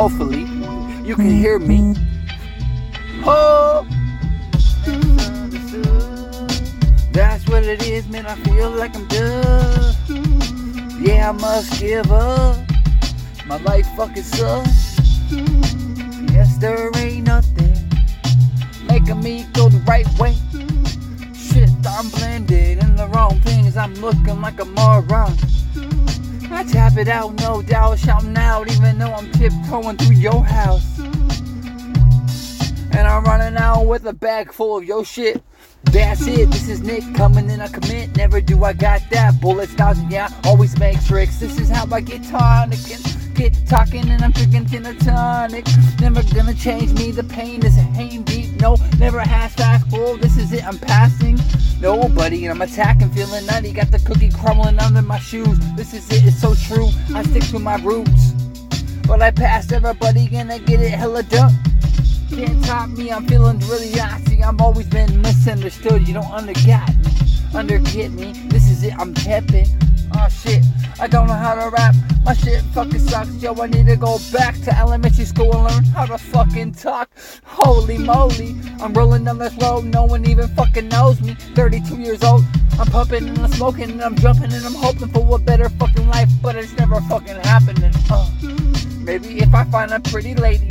hopefully you can hear me. Oh, that's what it is, man. I feel like I'm done. Yeah, I must give up. My life fucking sucks. Yes, there ain't nothing making me go the right way. Shit, I'm blended in the wrong things. I'm looking like a moron. I tap it out, no doubt, shouting out, even though I'm tiptoeing through your house. And I'm running out with a bag full of your shit. That's it, this is Nick coming in, I commit. Never do I got that. Bullets, thousand, yeah, always make tricks. This is how I get tonic and get talking, and I'm drinking gin and tonic. Never gonna change me, the pain is a hang deep. No, never has fast forward. This is it, I'm passing. Nobody, and I'm attacking, feeling nutty. Got the cookie crumbling under my shoes. This is it, it's so true. I stick to my roots. But I passed everybody, gonna get it hella dumb. Can't top me, I'm feeling really icy. I'm always been misunderstood. You don't underget me, underget me. This is it, I'm Oh shit, I don't know how to rap. My shit fucking sucks. Yo, I need to go back to elementary school and learn how to fucking talk. Holy moly, I'm rolling down this road. No one even fucking knows me. 32 years old. I'm pumping and I'm smoking and I'm jumping and I'm hoping for a better fucking life, but it's never fucking happening. Uh, maybe if I find a pretty lady.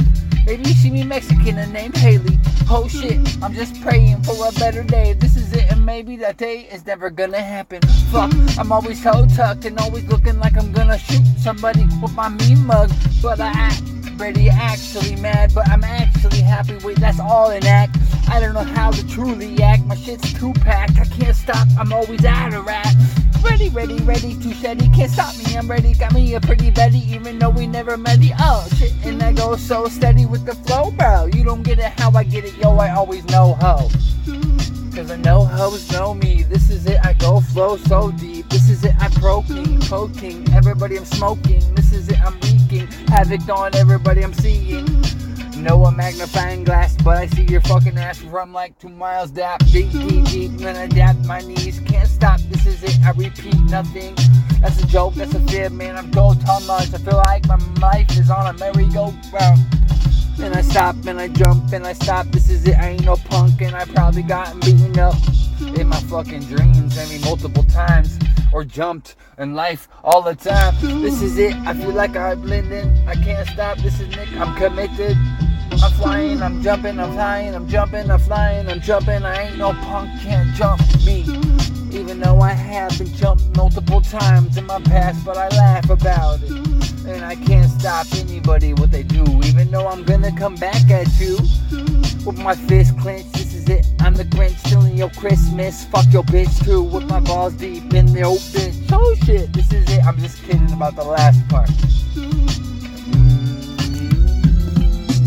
Maybe see me Mexican and named Haley. Oh shit, I'm just praying for a better day. This is it, and maybe that day is never gonna happen. Fuck, I'm always so tucked and always looking like I'm gonna shoot somebody with my mean mug. But I act ready, actually mad, but I'm actually happy with that's all an act. I don't know how to truly act. My shit's too packed. I can't stop. I'm always out of rap. Ready, ready, ready to steady. Can't stop me. I'm ready. Got me a pretty Betty, even though we never met. Oh shit, and I go so steady with the flow, bro. You don't get it how I get it, yo. I always know how. Cause I know hoes know me. This is it, I go flow so deep. This is it, I proking, poking. Everybody I'm smoking. This is it, I'm wreaking havoc on everybody I'm seeing. No a magnifying glass, but I see your fucking ass from like two miles dap. Deep, deep, deep, gonna adapt my knees. Can't stop, this is it, I repeat nothing. That's a joke, that's a fib, man. I'm gold too much. I feel like my life is on a merry-go-round. And I stop and I jump and I stop. This is it. I ain't no punk and I probably gotten beaten up in my fucking dreams. I mean, multiple times or jumped in life all the time. This is it. I feel like I blend in. I can't stop. This is Nick. I'm committed. I'm flying. I'm jumping. I'm flying. I'm jumping. I'm flying. I'm jumping. I ain't no punk. Can't jump me. Even though I have been jumped multiple times in my past, but I laugh about it. And I can't stop anybody what they do, even though I'm gonna come back at you with my fist clenched. This is it. I'm the Grinch stealing your Christmas. Fuck your bitch too, with my balls deep in the open. Oh shit, this is it. I'm just kidding about the last part.